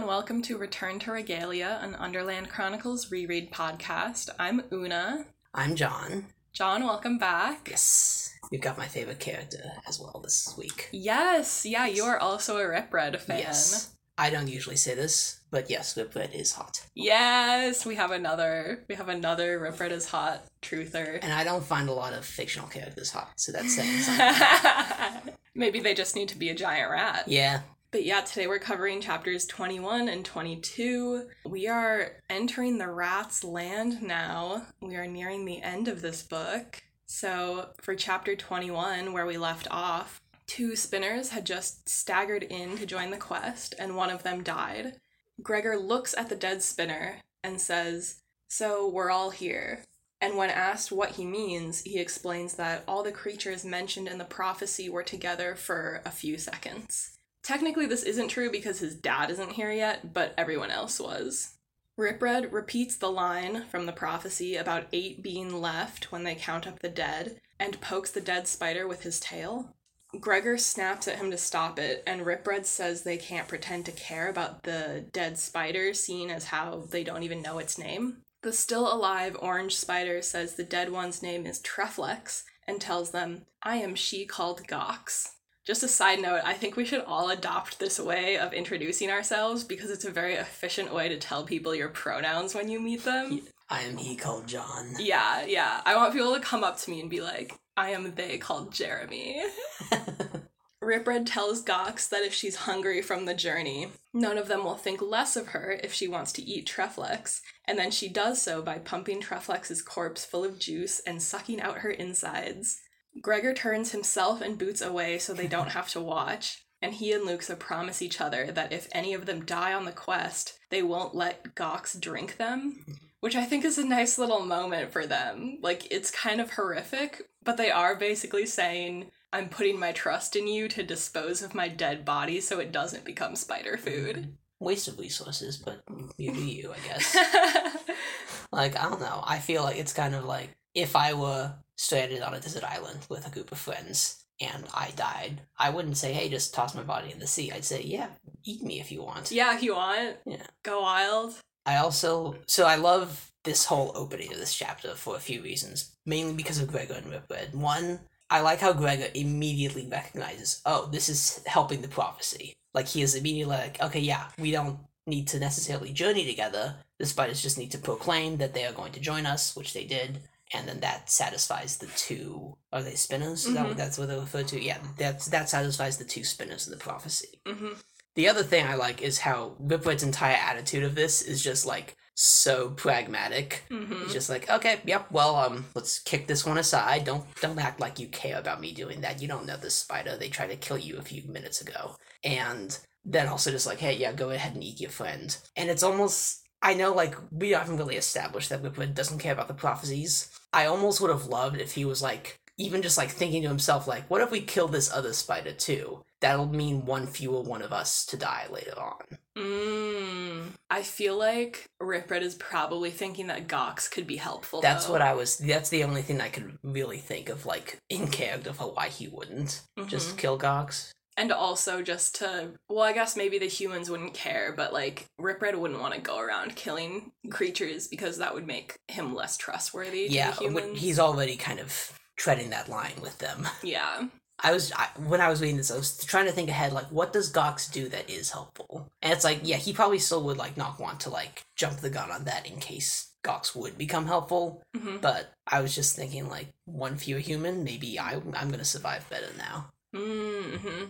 and welcome to Return to Regalia, an Underland Chronicles reread podcast. I'm Oona. I'm John. John, welcome back. Yes, you've got my favorite character as well this week. Yes, yeah, you are also a Ripred fan. Yes. I don't usually say this, but yes, Ripred is hot. Yes, we have another we have another Ripred is hot truther. And I don't find a lot of fictional characters hot, so that's saying something. Maybe they just need to be a giant rat. yeah, But yeah, today we're covering chapters 21 and 22. We are entering the rat's land now. We are nearing the end of this book. So, for chapter 21, where we left off, two spinners had just staggered in to join the quest, and one of them died. Gregor looks at the dead spinner and says, So, we're all here. And when asked what he means, he explains that all the creatures mentioned in the prophecy were together for a few seconds. Technically, this isn't true because his dad isn't here yet, but everyone else was. Ripred repeats the line from the prophecy about eight being left when they count up the dead and pokes the dead spider with his tail. Gregor snaps at him to stop it, and Ripred says they can't pretend to care about the dead spider, seeing as how they don't even know its name. The still alive orange spider says the dead one's name is Treflex and tells them, I am she called Gox. Just a side note, I think we should all adopt this way of introducing ourselves because it's a very efficient way to tell people your pronouns when you meet them. I am he called John. Yeah, yeah. I want people to come up to me and be like, I am they called Jeremy. Ripred tells Gox that if she's hungry from the journey, none of them will think less of her if she wants to eat Treflex, and then she does so by pumping Treflex's corpse full of juice and sucking out her insides. Gregor turns himself and Boots away so they don't have to watch, and he and Luxa promise each other that if any of them die on the quest, they won't let Gox drink them, which I think is a nice little moment for them. Like, it's kind of horrific, but they are basically saying, I'm putting my trust in you to dispose of my dead body so it doesn't become spider food. Mm, waste of resources, but you do you, I guess. like, I don't know. I feel like it's kind of like if I were stranded on a desert island with a group of friends and I died, I wouldn't say, hey, just toss my body in the sea. I'd say, yeah, eat me if you want. yeah, if you want, Yeah. go wild. I also so I love this whole opening of this chapter for a few reasons. Mainly because of Gregor and Ripred. One, I like how Gregor immediately recognizes, oh, this is helping the prophecy. Like he is immediately like, okay, yeah, we don't need to necessarily journey together. The spiders just need to proclaim that they are going to join us, which they did, and then that satisfies the two. Are they spinners? Is that what that's what they're referred to? Yeah, that's that satisfies the two spinners in the prophecy. hmm The other thing I like is how Ripred's entire attitude of this is just like so pragmatic. hmm He's just like, okay, yep, well, um, let's kick this one aside. Don't don't act like you care about me doing that. You don't know this spider. They tried to kill you a few minutes ago. And then also just like, hey, yeah, go ahead and eat your friend. And it's almost I know like we haven't really established that Ripred doesn't care about the prophecies. I almost would have loved if he was like even just like thinking to himself, like, what if we kill this other spider too? That'll mean one fewer one of us to die later on. Mm. I feel like Ripred is probably thinking that Gox could be helpful. That's though. what I was. That's the only thing I could really think of, like in character for why he wouldn't just Mhm. kill Gox. And also just to, well, I guess maybe the humans wouldn't care, but like Ripred wouldn't want to go around killing creatures because that would make him less trustworthy to Yeah, he's already kind of treading that line with them. yeah. I was I, when I was reading this, I was trying to think ahead, like what does Gox do that is helpful? And it's like, yeah, he probably still would like not want to like jump the gun on that in case Gox would become helpful. hmm But I was just thinking, like one fewer human, maybe I I'm gonna survive better now. Hmm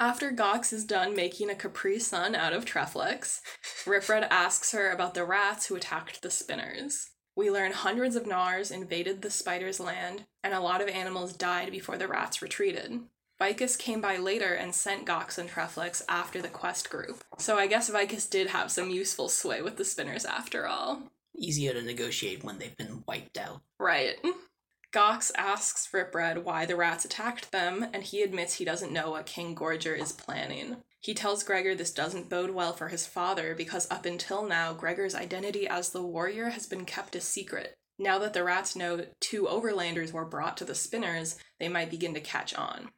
After Gox is done making a Capri Sun out of Treflex, Ripred asks her about the rats who attacked the spinners. We learn hundreds of gnawers invaded the spider's land, and a lot of animals died before the rats retreated. Vicus came by later and sent Gox and Treflex after the quest group. So I guess Vicus did have some useful sway with the spinners after all. Easier to negotiate when they've been wiped out. Right. Gox asks Ripred why the rats attacked them, and he admits he doesn't know what King Gorger is planning. He tells Gregor this doesn't bode well for his father because up until now, Gregor's identity as the warrior has been kept a secret. Now that the rats know two overlanders were brought to the spinners, they might begin to catch on.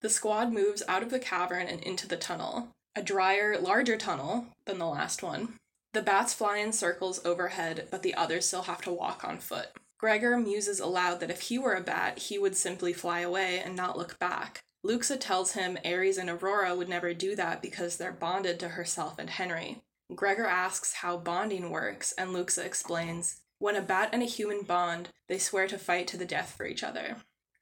The squad moves out of the cavern and into the tunnel. a drier, larger tunnel than the last one. The bats fly in circles overhead, but the others still have to walk on foot. Gregor muses aloud that if he were a bat, he would simply fly away and not look back. Luxa tells him Ares and Aurora would never do that because they're bonded to herself and Henry. Gregor asks how bonding works, and Luxa explains when a bat and a human bond, they swear to fight to the death for each other.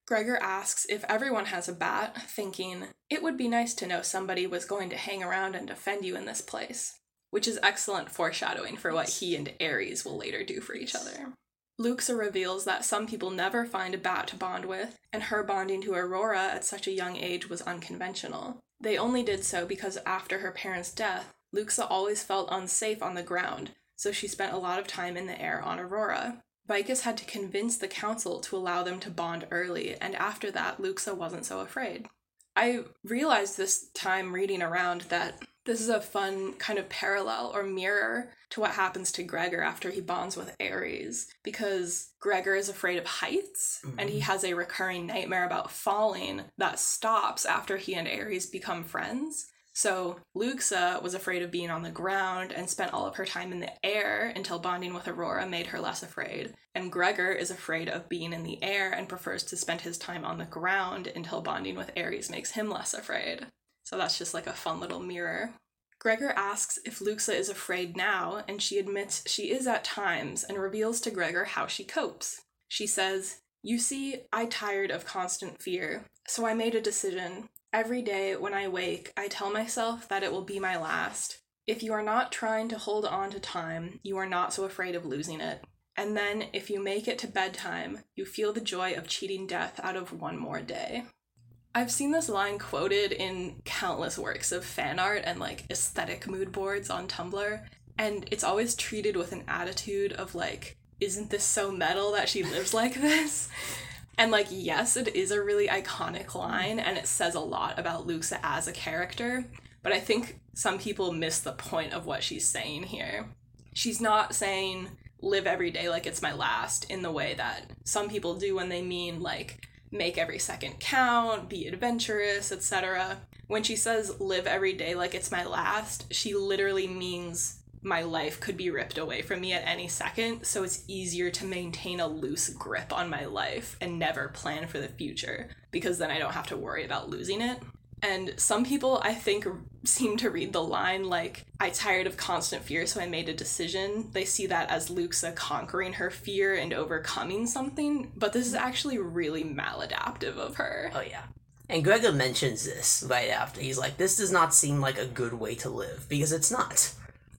Gregor asks if everyone has a bat, thinking, it would be nice to know somebody was going to hang around and defend you in this place, which is excellent foreshadowing for what he and Ares will later do for each other. Luxa reveals that some people never find a bat to bond with, and her bonding to Aurora at such a young age was unconventional. They only did so because after her parents' death, Luxa always felt unsafe on the ground, so she spent a lot of time in the air on Aurora. Vicus had to convince the council to allow them to bond early, and after that, Luxa wasn't so afraid. I realized this time reading around that this is a fun kind of parallel or mirror to what happens to Gregor after he bonds with Ares, because Gregor is afraid of heights mm-hmm. and he mm-hmm. has a recurring nightmare about falling that stops after he and Ares become friends. So Luxa was afraid of being on the ground and spent all of her time in the air until bonding with Aurora made her less afraid. And Gregor is afraid of being in the air and prefers to spend his time on the ground until bonding with Ares makes him less afraid. So that's just like a fun little mirror. Gregor asks if Luxa is afraid now, and she admits she is at times and reveals to Gregor how she copes. She says, You see, I tired of constant fear, so I made a decision. Every day when I wake, I tell myself that it will be my last. If you are not trying to hold on to time, you are not so afraid of losing it. And then, if you make it to bedtime, you feel the joy of cheating death out of one more day. I've seen this line quoted in countless works of fan art and like aesthetic mood boards on Tumblr, and it's always treated with an attitude of like, isn't this so metal that she lives like this? And like, yes, it is a really iconic line and it says a lot about Luxa as a character, but I think some people miss the point of what she's saying here. She's not saying live every day like it's my last in the way that some people do when they mean like make every second count, be adventurous, etc. When she says live every day like it's my last, she literally means my life could be ripped away from me at any second, so it's easier to maintain a loose grip on my life and never plan for the future because then I don't have to worry about losing it. And some people, I think, seem to read the line like, I tired of constant fear, so I made a decision. They see that as Luxa conquering her fear and overcoming something, but this is actually really maladaptive of her. Oh, yeah. And Gregor mentions this right after. He's like, this does not seem like a good way to live, because it's not.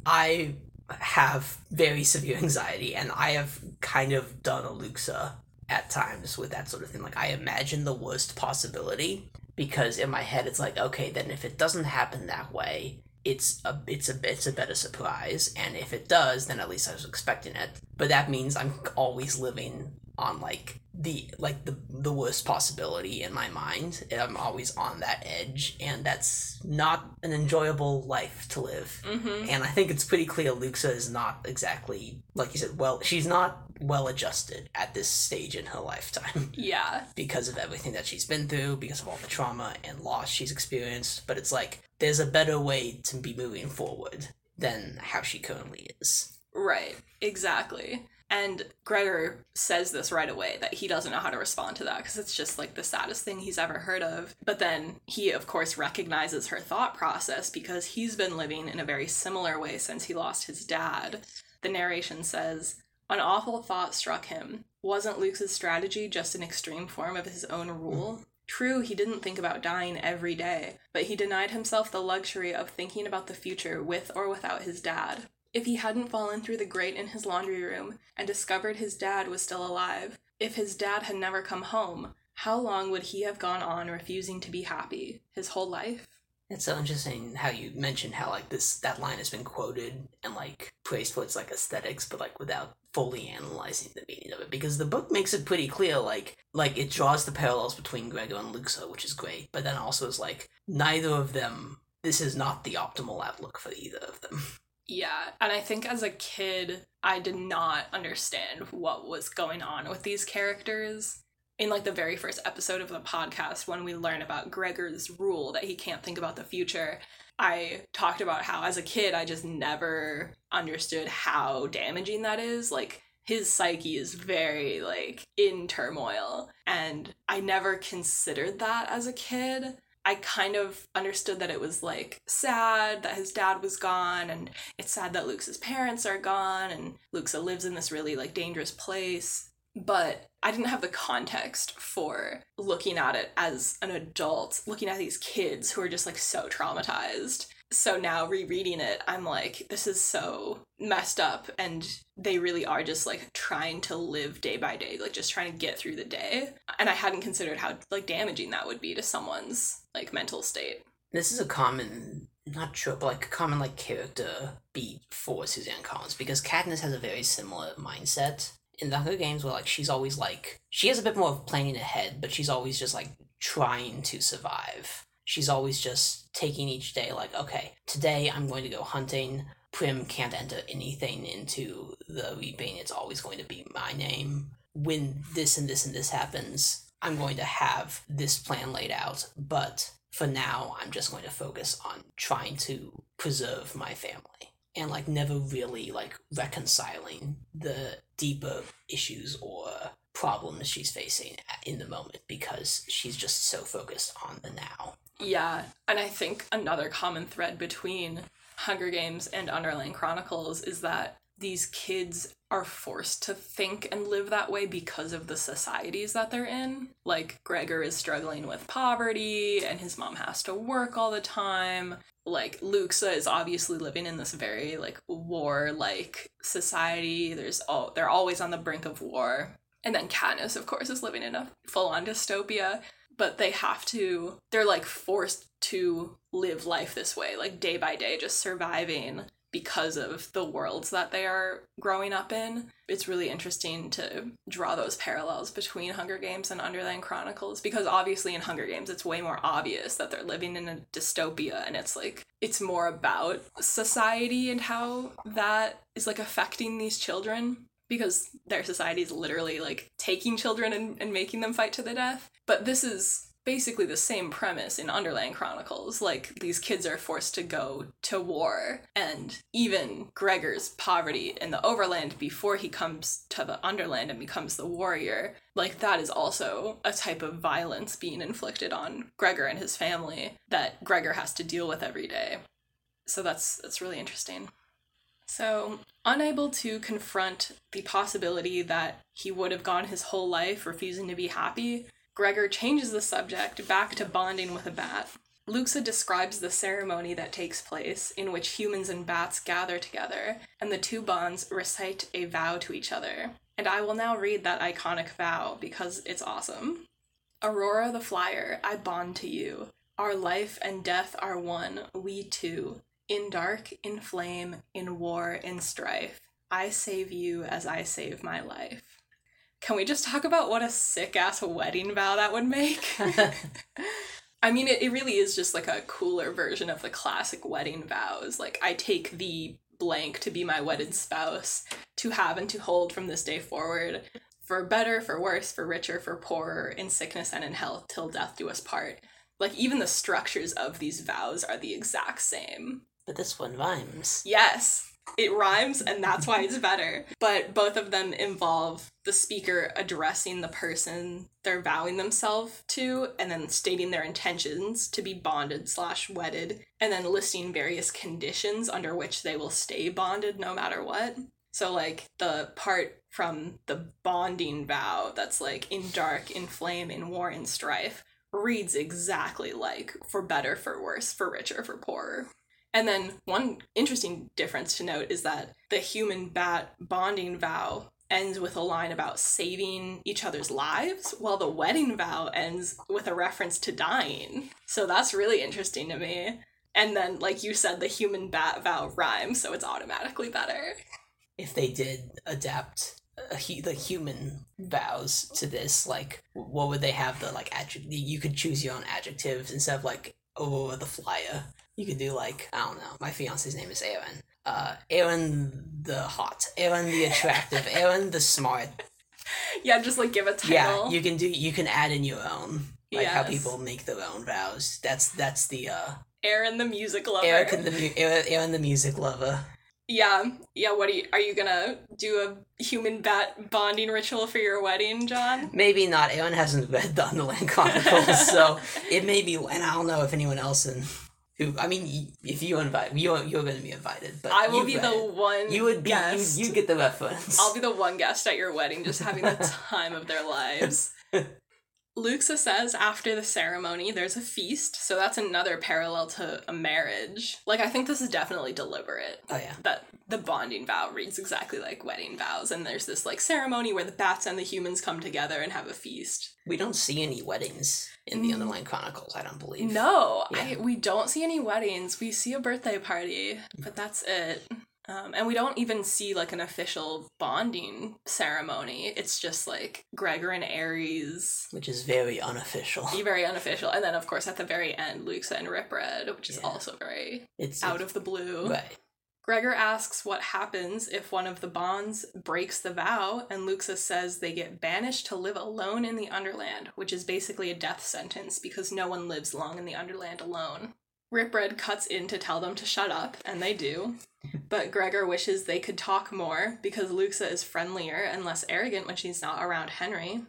I have very severe anxiety, and I have kind of done a Luxa at times with that sort of thing. Like, I imagine the worst possibility because in my head it's like, okay, then if it doesn't happen that way, it's a it's a it's a better surprise, and if it does, then at least I was expecting it. But that means I'm always living on like the like the the worst possibility in my mind. I'm always on that edge, and that's not an enjoyable life to live. Mm-hmm. And I think it's pretty clear Luxa is not exactly like you said. Well, she's not well adjusted at this stage in her lifetime. Yeah, because of everything that she's been through, because of all the trauma and loss she's experienced. But it's like there's a better way to be moving forward than how she currently is. Right. Exactly. And Gregor says this right away that he doesn't know how to respond to that because it's just like the saddest thing he's ever heard of. But then he, of course, recognizes her thought process because he's been living in a very similar way since he lost his dad. The narration says, An awful thought struck him. Wasn't Luxa's strategy just an extreme form of his own rule? True, he didn't think about dying every day, but he denied himself the luxury of thinking about the future with or without his dad. If he hadn't fallen through the grate in his laundry room and discovered his dad was still alive, if his dad had never come home, how long would he have gone on refusing to be happy? His whole life? It's so interesting how you mentioned how like this that line has been quoted and like praised for its like aesthetics, but like without fully analyzing the meaning of it. Because the book makes it pretty clear, like like it draws the parallels between Gregor and Luxa, which is great, but then also is like neither of them this is not the optimal outlook for either of them. Yeah, and I think as a kid, I did not understand what was going on with these characters. In like the very first episode of the podcast, when we learn about Gregor's rule that he can't think about the future, I talked about how as a kid I just never understood how damaging that is. Like his psyche is very like in turmoil and I never considered that as a kid. I kind of understood that it was like sad that his dad was gone and it's sad that Luxa's parents are gone and Luxa lives in this really like dangerous place but I didn't have the context for looking at it as an adult, looking at these kids who are just like so traumatized. So now rereading it, I'm like, this is so messed up. And they really are just like trying to live day by day, like just trying to get through the day. And I hadn't considered how like damaging that would be to someone's like mental state. This is a common, not sure, but like a common like character beat for Suzanne Collins because Katniss has a very similar mindset in the Hunger Games where like she's always like she has a bit more of planning ahead, but she's always just like trying to survive. She's always just taking each day like, okay, today I'm going to go hunting. Prim can't enter anything into the reaping. It's always going to be my name. When this and this and this happens, I'm going to have this plan laid out, but for now, I'm just going to focus on trying to preserve my family and like never really like reconciling the deeper issues or problems she's facing in the moment because she's just so focused on the now. Yeah, and I think another common thread between Hunger Games and Underland Chronicles is that these kids are forced to think and live that way because of the societies that they're in. Like, Gregor is struggling with poverty, and his mom has to work all the time like Luxa is obviously living in this very like war like society. There's all they're always on the brink of war. And then Katniss, of course, is living in a full on dystopia. But they have to they're like forced to live life this way, like day by day, just surviving because of the worlds that they are growing up in. It's really interesting to draw those parallels between Hunger Games and Underland Chronicles because obviously in Hunger Games it's way more obvious that they're living in a dystopia and it's like it's more about society and how that is like affecting these children because their society is literally like taking children and, and making them fight to the death. But this is basically the same premise in Underland Chronicles. Like, these kids are forced to go to war, and even Gregor's poverty in the Overland before he comes to the Underland and becomes the warrior, like, that is also a type of violence being inflicted on Gregor and his family that Gregor has to deal with every day. So that's that's really interesting. So, unable to confront the possibility that he would have gone his whole life refusing to be happy, Gregor changes the subject back to bonding with a bat. Luxa describes the ceremony that takes place, in which humans and bats gather together, and the two bonds recite a vow to each other. And I will now read that iconic vow because it's awesome. Aurora the Flyer, I bond to you. Our life and death are one, we two. In dark, in flame, in war, in strife. I save you as I save my life. Can we just talk about what a sick ass wedding vow that would make? I mean, it, it really is just like a cooler version of the classic wedding vows. Like, I take the blank to be my wedded spouse, to have and to hold from this day forward, for better, for worse, for richer, for poorer, in sickness and in health, till death do us part. Like, even the structures of these vows are the exact same. But this one rhymes. Yes, it rhymes and that's why it's better. But both of them involve the speaker addressing the person they're vowing themselves to and then stating their intentions to be bonded slash wedded and then listing various conditions under which they will stay bonded no matter what. So like the part from the bonding vow that's like in dark, in flame, in war, in strife reads exactly like for better, for worse, for richer, for poorer. And then one interesting difference to note is that the human bat bonding vow ends with a line about saving each other's lives, while the wedding vow ends with a reference to dying. So that's really interesting to me. And then, like you said, the human bat vow rhymes, so it's automatically better. If they did adapt uh, the human vows to this, like, what would they have the like adjective? You could choose your own adjectives instead of like over the flyer. You could do like I don't know. My fiance's name is Aaron. Uh, Aaron the hot, Aaron the attractive, Aaron the smart. Yeah, just like give a title. Yeah, you can do. You can add in your own, like how people make their own vows. That's that's the uh Aaron the music lover. And the Aaron, Aaron the music lover. Yeah, yeah. What are you? Are you gonna do a human bat bonding ritual for your wedding, John? Maybe not. Aaron hasn't read the Underland Chronicles, so it may be. And I don't know if anyone else in who. I mean, if you invite, you're you're going to be invited. But I will be the one. You would be. You, you get the reference. I'll be the one guest at your wedding, just having the time of their lives. Luxa says after the ceremony there's a feast, so that's another parallel to a marriage. Like I think this is definitely deliberate. Oh yeah. That the bonding vow reads exactly like wedding vows, and there's this like ceremony where the bats and the humans come together and have a feast. We don't see any weddings in the Mm. Underland Chronicles. I don't believe. No, I, we don't see any weddings. We see a birthday party, but that's it. Um, and we don't even see like an official bonding ceremony. It's just like Gregor and Ares, Which is very unofficial. very unofficial. And then, of course, at the very end, Luxa and Ripred, which is Yeah. also very It's out of the blue. right. Gregor asks what happens if one of the bonds breaks the vow, and Luxa says they get banished to live alone in the Underland, which is basically a death sentence because no one lives long in the Underland alone. Ripred cuts in to tell them to shut up, and they do. But Gregor wishes they could talk more because Luxa is friendlier and less arrogant when she's not around Henry.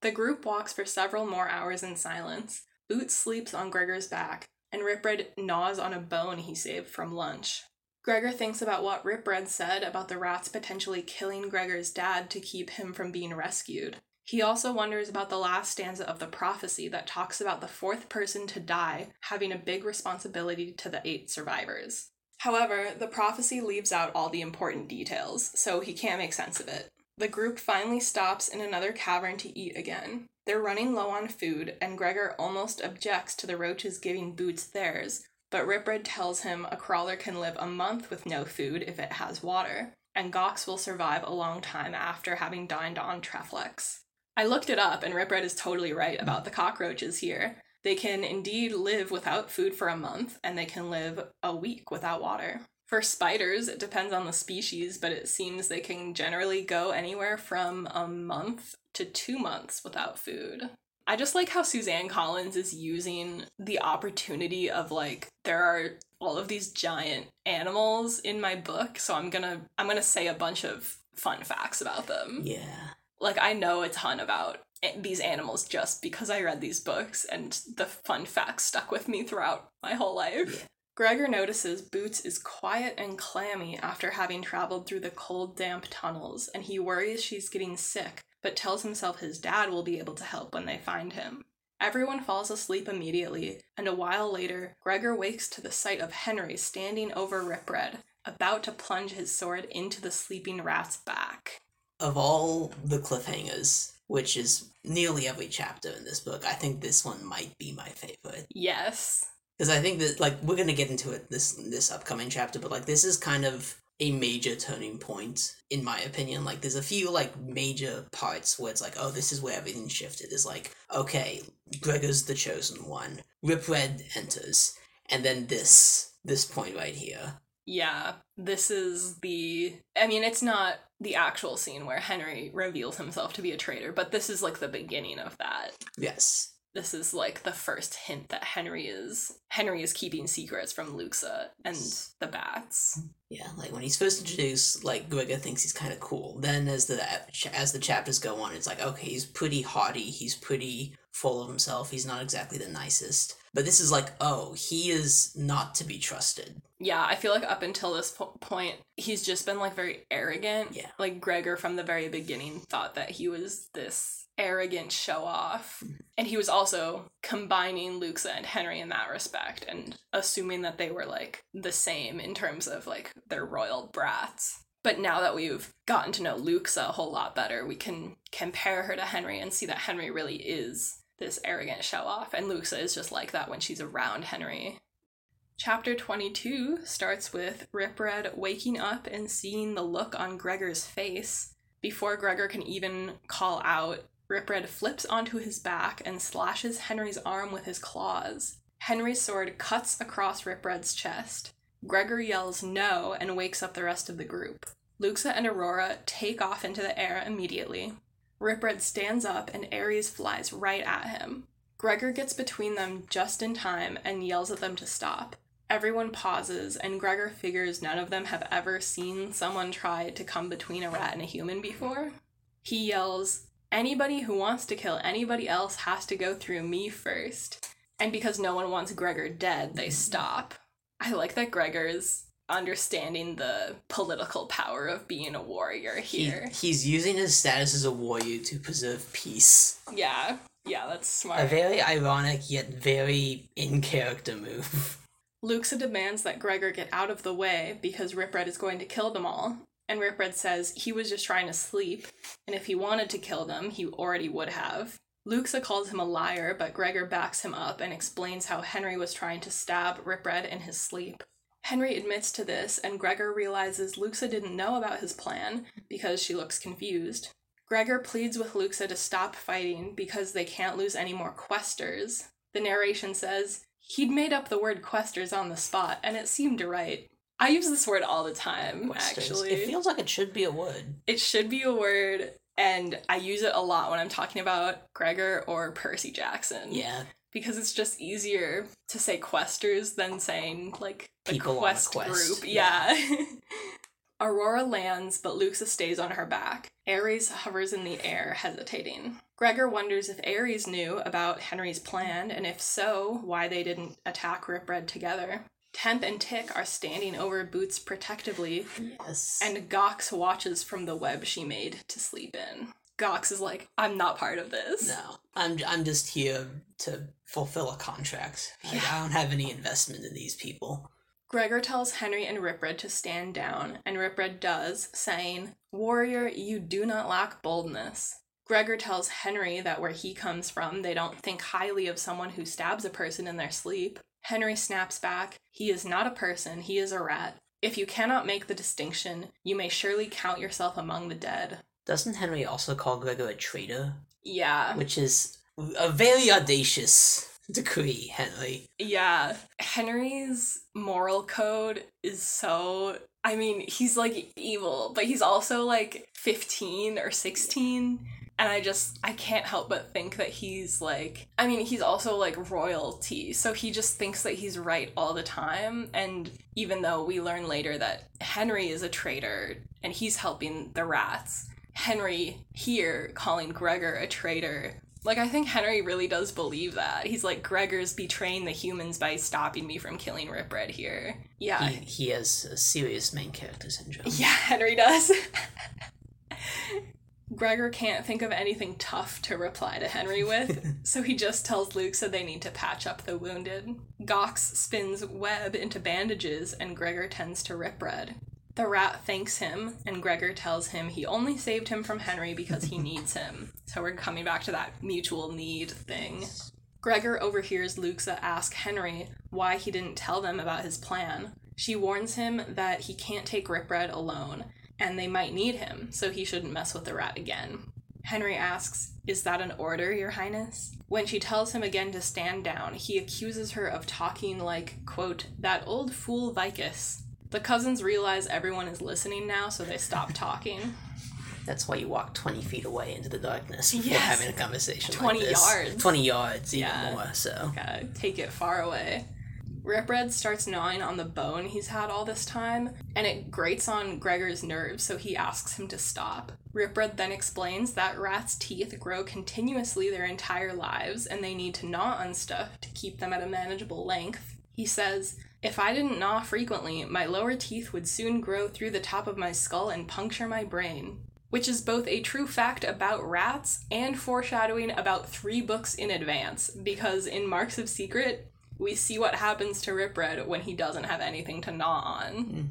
The group walks for several more hours in silence. Boots sleeps on Gregor's back, and Ripred gnaws on a bone he saved from lunch. Gregor thinks about what Ripred said about the rats potentially killing Gregor's dad to keep him from being rescued. He also wonders about the last stanza of the prophecy that talks about the fourth person to die having a big responsibility to the eight survivors. However, the prophecy leaves out all the important details, so he can't make sense of it. The group finally stops in another cavern to eat again. They're running low on food, and Gregor almost objects to the roaches giving Boots theirs, but Ripred tells him a crawler can live a month with no food if it has water, and Gox will survive a long time after having dined on Treflex. I looked it up, and Ripred is totally right about the cockroaches here. They can indeed live without food for a month, and they can live a week without water. For spiders, it depends on the species, but it seems they can generally go anywhere from a month to two months without food. I just like how Suzanne Collins is using the opportunity of like there are all of these giant animals in my book, so I'm gonna I'm gonna say a bunch of fun facts about them Yeah. Like I know a ton about these animals just because I read these books and the fun facts stuck with me throughout my whole life. Yeah. Gregor notices Boots is quiet and clammy after having traveled through the cold, damp tunnels, and he worries she's getting sick, but tells himself his dad will be able to help when they find him. Everyone falls asleep immediately, and a while later, Gregor wakes to the sight of Henry standing over Ripred, about to plunge his sword into the sleeping rat's back. Of all the cliffhangers, which is nearly every chapter in this book, I think this one might be my favorite. Yes. because I think that like we're gonna get into it this this upcoming chapter, but like this is kind of a major turning point in my opinion. Like there's a few like major parts where it's like, oh, this is where everything shifted. Is like, okay, Gregor's the chosen one. Ripred enters, and then this this point right here. Yeah, this is the. I mean, it's not the actual scene where Henry reveals himself to be a traitor, but this is like the beginning of that. Yes. This is like the first hint that Henry is Henry is keeping secrets from Luxa and the bats. Yeah, like when he's first introduced, like Gregor thinks he's kind of cool. Then as the as the chapters go on, it's like okay, he's pretty haughty, he's pretty full of himself. He's not exactly the nicest. But this is like, oh, he is not to be trusted. Yeah, I feel like up until this po- point, he's just been like very arrogant. Yeah. Like Gregor from the very beginning thought that he was this arrogant show off. Mm-hmm. And he was also combining Luxa and Henry in that respect and assuming that they were like the same in terms of like their royal brats. But now that we've gotten to know Luxa a whole lot better, we can compare her to Henry and see that Henry really is this arrogant show off, and Luxa is just like that when she's around Henry. Chapter 22 starts with Ripred waking up and seeing the look on Gregor's face. Before Gregor can even call out, Ripred flips onto his back and slashes Henry's arm with his claws. Henry's sword cuts across Ripred's chest. Gregor yells no and wakes up the rest of the group. Luxa and Aurora take off into the air immediately. Ripred stands up and Ares flies right at him. Gregor gets between them just in time and yells at them to stop. Everyone pauses, and Gregor figures none of them have ever seen someone try to come between a rat and a human before. He yells, Anybody who wants to kill anybody else has to go through me first. And because no one wants Gregor dead, they stop. I like that Gregor's understanding the political power of being a warrior He, here. he's using his status as a warrior to preserve peace. yeah, yeah, that's smart. A very ironic yet very in character move. Luxa demands that Gregor get out of the way because Ripred is going to kill them all. And Ripred says he was just trying to sleep, and if he wanted to kill them, he already would have. Luxa calls him a liar, but Gregor backs him up and explains how Henry was trying to stab Ripred in his sleep. Henry admits to this, and Gregor realizes Luxa didn't know about his plan because she looks confused. Gregor pleads with Luxa to stop fighting because they can't lose any more questers. The narration says, He'd made up the word questers on the spot, and it seemed right. I use this word all the time, Questers. actually. It feels like it should be a word. it should be a word, and I use it a lot when I'm talking about Gregor or Percy Jackson. Yeah. Because it's just easier to say questers than saying, like, the People quest, quest, group. yeah. Yeah. Aurora lands, but Luxa stays on her back. Ares hovers in the air, hesitating. Gregor wonders if Ares knew about Henry's plan, and if so, why they didn't attack Ripred together. Temp and Tick are standing over Boots protectively, Yes. and Gox watches from the web she made to sleep in. Gox is like, I'm not part of this. no, I'm I'm just here to fulfill a contract. I- Yeah. I don't have any investment in these people. Gregor tells Henry and Ripred to stand down, and Ripred does, saying, Warrior, you do not lack boldness. Gregor tells Henry that where he comes from, they don't think highly of someone who stabs a person in their sleep. Henry snaps back, He is not a person, he is a rat. If you cannot make the distinction, you may surely count yourself among the dead. Doesn't Henry also call Gregor a traitor? Yeah, Which is a very audacious decree, Henry. Yeah. Henry's moral code is so. I mean, he's like evil, but he's also like 15 or 16. And I just, I can't help but think that he's like, I mean, he's also like royalty. So he just thinks that he's right all the time. And even though we learn later that Henry is a traitor and he's helping the rats, Henry here calling Gregor a traitor like, I think Henry really does believe that. He's like, Gregor's betraying the humans by stopping me from killing Ripred here. Yeah. He, he has a serious main character syndrome. Yeah, Henry does. Gregor can't think of anything tough to reply to Henry with, so he just tells Luxa they need to patch up the wounded. Gox spins web into bandages, and Gregor tends to Ripred. The rat thanks him, and Gregor tells him he only saved him from Henry because he needs him. So we're coming back to that mutual need thing. Gregor overhears Luxa ask Henry why he didn't tell them about his plan. She warns him that he can't take Ripred alone, and they might need him, so he shouldn't mess with the rat again. Henry asks, Is that an order, Your Highness? When she tells him again to stand down, he accuses her of talking like, quote, that old fool Vicus. The cousins realize everyone is listening now, so they stop talking. That's why you walk 20 feet away into the darkness before Yes. having a conversation 20 like this. yards. 20 yards, even Yeah. more, so. Gotta take it far away. Ripred starts gnawing on the bone he's had all this time, and it grates on Gregor's nerves, so he asks him to stop. Ripred then explains that rats' teeth grow continuously their entire lives, and they need to gnaw on stuff to keep them at a manageable length. He says, If I didn't gnaw frequently, my lower teeth would soon grow through the top of my skull and puncture my brain. Which is both a true fact about rats and foreshadowing about three books in advance, because in Marks of Secret, we see what happens to Ripred when he doesn't have anything to gnaw on. Hmm.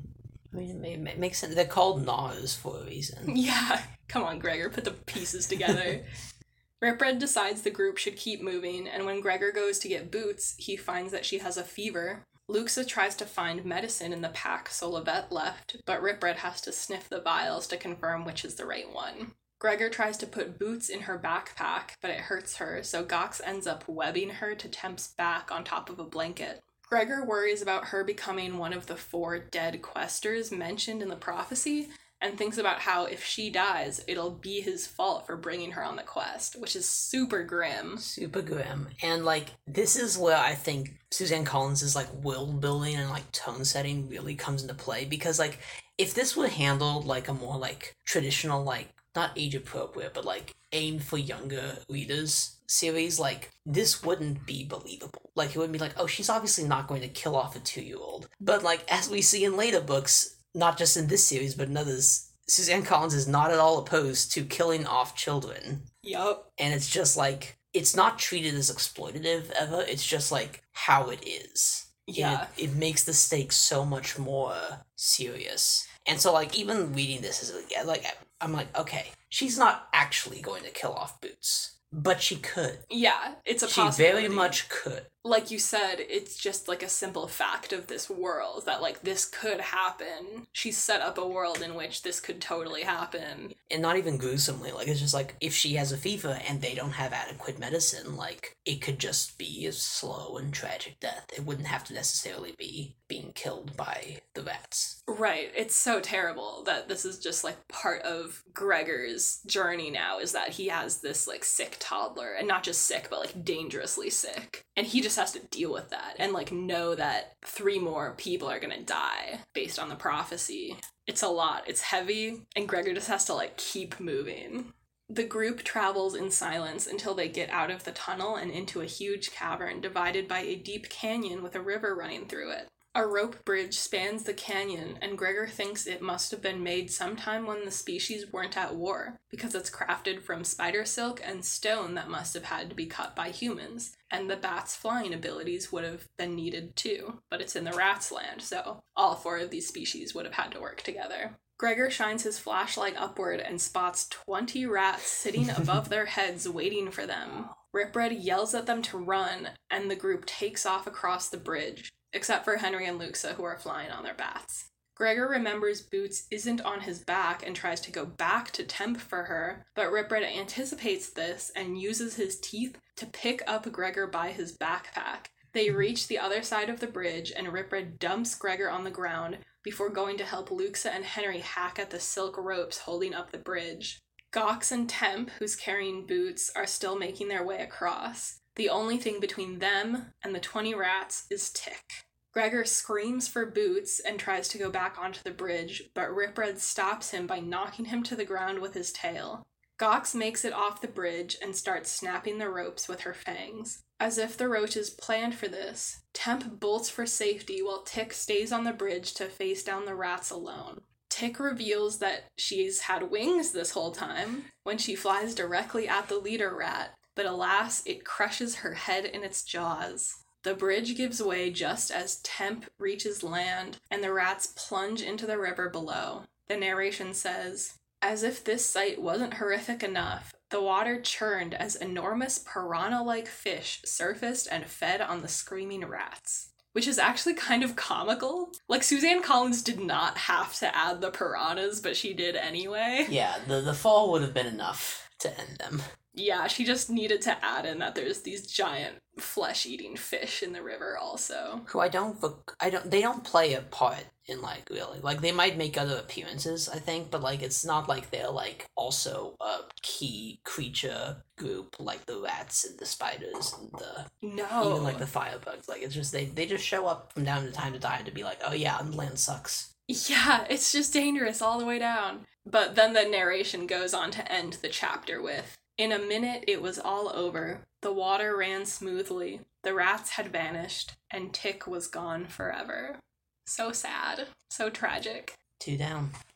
I mean, it, ma- ma- makes sense. They're called gnaws for a reason. Yeah, come on, Gregor, put the pieces together. Ripred decides the group should keep moving, and when Gregor goes to get Boots, he finds that she has a fever. Luxa tries to find medicine in the pack Solovet left, but Ripred has to sniff the vials to confirm which is the right one. Gregor tries to put Boots in her backpack, but it hurts her, so Gox ends up webbing her to Temp's back on top of a blanket. Gregor worries about her becoming one of the four dead questers mentioned in the prophecy, and thinks about how if she dies, it'll be his fault for bringing her on the quest, which is super grim. Super grim. And like this is where I think Suzanne Collins' like world building and like tone setting really comes into play because like if this were handled like a more like traditional like not age appropriate but like aimed for younger readers series like this wouldn't be believable like it would be like oh she's obviously not going to kill off a two-year-old but like as we see in later books not just in this series but in others suzanne collins is not at all opposed to killing off children Yup. and it's just like it's not treated as exploitative ever it's just like how it is Yeah. it, it makes the stakes so much more serious and so like even reading this is like i'm like okay she's not actually going to kill off boots but she could Yeah, it's a she possibility. very much could like you said, it's just like a simple fact of this world that like this could happen. She set up a world in which this could totally happen. and not even gruesomely like it's just like if she has a fever and they don't have adequate medicine like it could just be a slow and tragic death it wouldn't have to necessarily be being killed by the rats Right. It's so terrible that this is just like part of Gregor's journey now is that he has this like sick toddler and not just sick but like dangerously sick. And he just has to deal with that and like know that three more people are going to die based on the prophecy. It's a lot. It's heavy and Gregor just has to like keep moving. The group travels in silence until they get out of the tunnel and into a huge cavern divided by a deep canyon with a river running through it. A rope bridge spans the canyon, and Gregor thinks it must have been made sometime when the species weren't at war, because it's crafted from spider silk and stone that must have had to be cut by humans, and the bat's flying abilities would have been needed too. But it's in the rat's land, so all four of these species would have had to work together. Gregor shines his flashlight upward and spots 20 rats sitting above their heads waiting for them. Ripred yells at them to run, and the group takes off across the bridge, except for Henry and Luxa, who are flying on their bats. Gregor remembers Boots isn't on his back and tries to go back to temp for her, but Ripred anticipates this and uses his teeth to pick up Gregor by his backpack. They hmm. reach the other side of the bridge, and Ripred dumps Gregor on the ground before going to help Luxa and Henry hack at the silk ropes holding up the bridge. Gox and Temp, who's carrying Boots, are still making their way across. The only thing between them and the 20 rats is Tick. Gregor screams for Boots and tries to go back onto the bridge, but Ripred stops him by knocking him to the ground with his tail. Gox makes it off the bridge and starts snapping the ropes with her fangs. As if the roaches planned for this, Temp bolts for safety while Tick stays on the bridge to face down the rats alone. Tick reveals that she's had wings this whole time when she flies directly at the leader rat, but alas, it crushes her head in its jaws. The bridge gives way just as Temp reaches land and the rats plunge into the river below. The narration says, As if this sight wasn't horrific enough, the water churned as enormous piranha like fish surfaced and fed on the screaming rats. Which is actually kind of comical. Like, Suzanne Collins did not have to add the piranhas, but she did anyway. yeah the, the fall would have been enough to end them Yeah, she just needed to add in that there's these giant flesh eating fish in the river, also. who I don't I don't they don't play a part in like really like they might make other appearances I think but like it's not like they're like also a key creature group like the rats and the spiders and the No. even like the firebugs like it's just they they just show up from time to time to time to be like oh yeah land sucks Yeah, it's just dangerous all the way down. But then the narration goes on to end the chapter with In a minute, it was all over. The water ran smoothly, the rats had vanished, and Tick was gone forever. So sad. So tragic. two down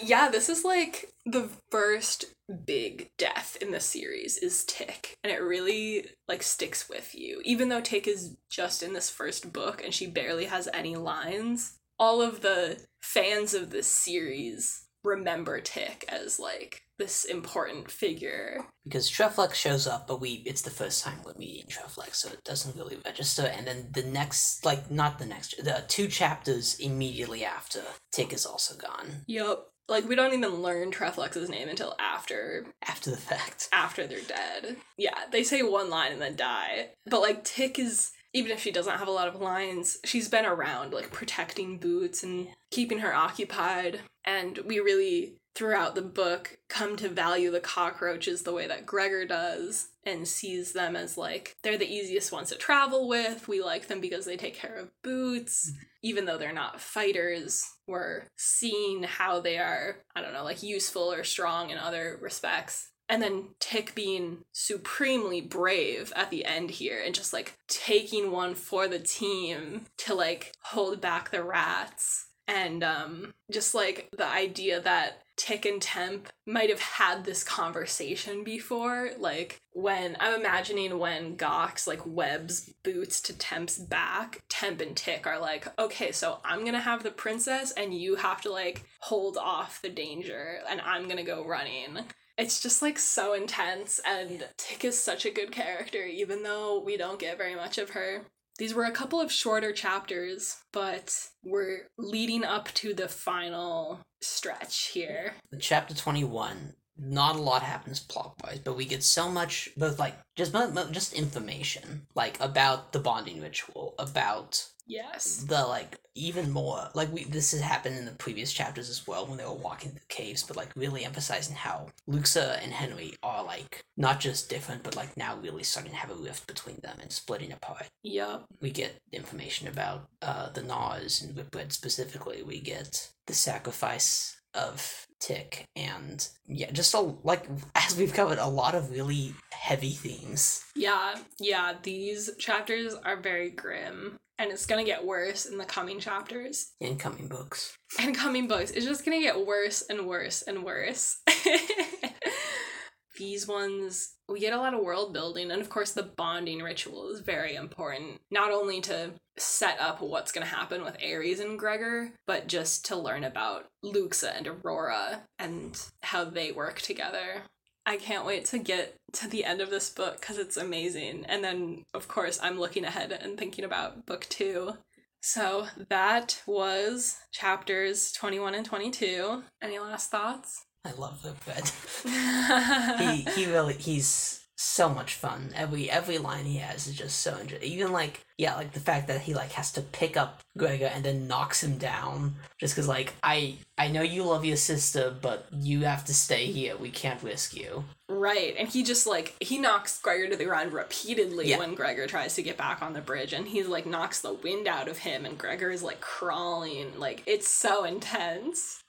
yeah, this is like the first big death in the series is Tick, and it really like sticks with you. Even though Tick is just in this first book and she barely has any lines, all of the fans of this series remember Tick as like this important figure. because Treflex shows up, but we it's the first time we're meeting Treflex, so it doesn't really register. And then the next, like not the next, the two chapters immediately after, Tick is also gone Yup. Like we don't even learn Treflex's name until after after the fact. after they're dead. Yeah, they say one line and then die. But like Tick is even if she doesn't have a lot of lines, she's been around, like protecting Boots and keeping her occupied. And we really, throughout the book, come to value the cockroaches the way that Gregor does and sees them as like they're the easiest ones to travel with. We like them because they take care of Boots. Mm-hmm. Even though they're not fighters, we're seeing how they are, I don't know, like useful or strong in other respects and then Tick being supremely brave at the end here and just like taking one for the team to like hold back the rats. And um just like the idea that Tick and Temp might have had this conversation before like when I'm imagining when Gox like webs boots to Temp's back Temp and Tick are like okay so I'm to have the princess and you have to like hold off the danger and I'm to go running it's just like so intense and Tick is such a good character even though we don't get very much of her. These were a couple of shorter chapters, but we're leading up to the final stretch here. Chapter 21 not a lot happens plot wise, but we get so much both like just just information like about the bonding ritual, about Yes. The like even more like we this has happened in the previous chapters as well when they were walking the caves, but like really emphasizing how Luxa and Henry are like not just different, but like now really starting to have a rift between them and splitting apart. Yep. We get information about uh the gnawers and Ripred specifically. We get the sacrifice of Tick and yeah, just a like as we've covered a lot of really heavy themes. Yeah, yeah, these chapters are very grim and it's gonna get worse in the coming chapters. In coming books. And coming books. It's just gonna get worse and worse and worse. These ones, we get a lot of world building, and of course, the bonding ritual is very important. Not only to set up what's gonna happen with Ares and Gregor, but just to learn about Luxa and Aurora and how they work together. I can't wait to get to the end of this book because it's amazing. And then, of course, I'm looking ahead and thinking about book two. So that was chapters 21 and 22. Any last thoughts? I love the bed. he he really he's so much fun. Every every line he has is just so interesting. Even like yeah, like the fact that he like has to pick up Gregor and then knocks him down just because like I I know you love your sister, but you have to stay here. We can't risk you. Right, and he just like he knocks Gregor to the ground repeatedly yeah. when Gregor tries to get back on the bridge, and he like knocks the wind out of him, and Gregor is like crawling. Like it's so intense.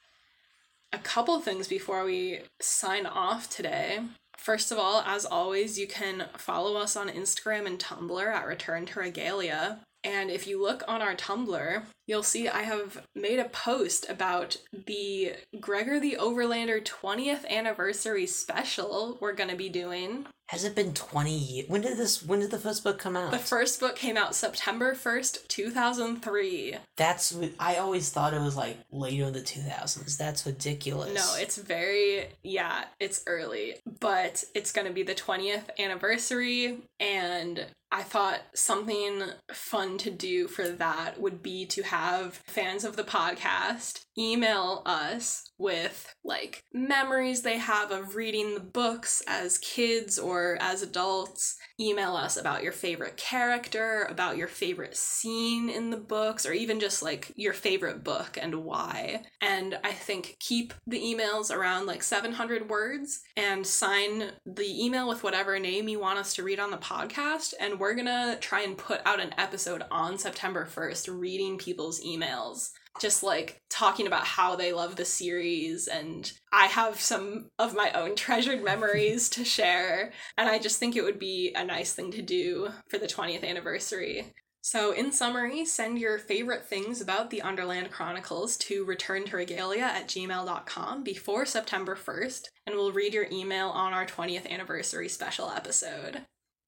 A couple things before we sign off today. First of all, as always, you can follow us on Instagram and Tumblr at Return to Regalia. And if you look on our Tumblr, you'll see I have made a post about the Gregor the Overlander 20th anniversary special we're going to be doing. Has it been 20 years? When did this when did the first book come out? The first book came out September 1st, 2003. That's I always thought it was like later in the 2000s. That's ridiculous. No, it's very yeah, it's early, but it's going to be the 20th anniversary and I thought something fun to do for that would be to have fans of the podcast email us with like memories they have of reading the books as kids or as adults. Email us about your favorite character, about your favorite scene in the books, or even just like your favorite book and why. And I think keep the emails around like 700 words and sign the email with whatever name you want us to read on the podcast. And we're gonna try and put out an episode on September 1st reading people's emails just like talking about how they love the series and I have some of my own treasured memories to share and I just think it would be a nice thing to do for the 20th anniversary. So, in summary, send your favorite things about the Underland Chronicles to returntoregalia at gmail.com before September 1st, and we'll read your email on our 20th anniversary special episode.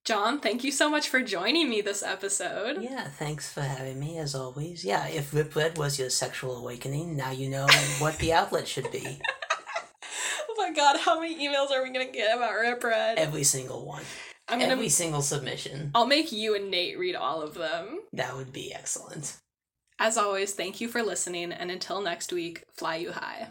John, thank you so much for joining me this episode. Yeah, thanks for having me as always. Yeah, if Ripred was your sexual awakening, now you know what the outlet should be. oh my god, how many emails are we gonna get about Ripred? Every single one. I'm gonna every single submission. I'll make you and Nate read all of them. That would be excellent. As always, thank you for listening, and until next week, fly you high.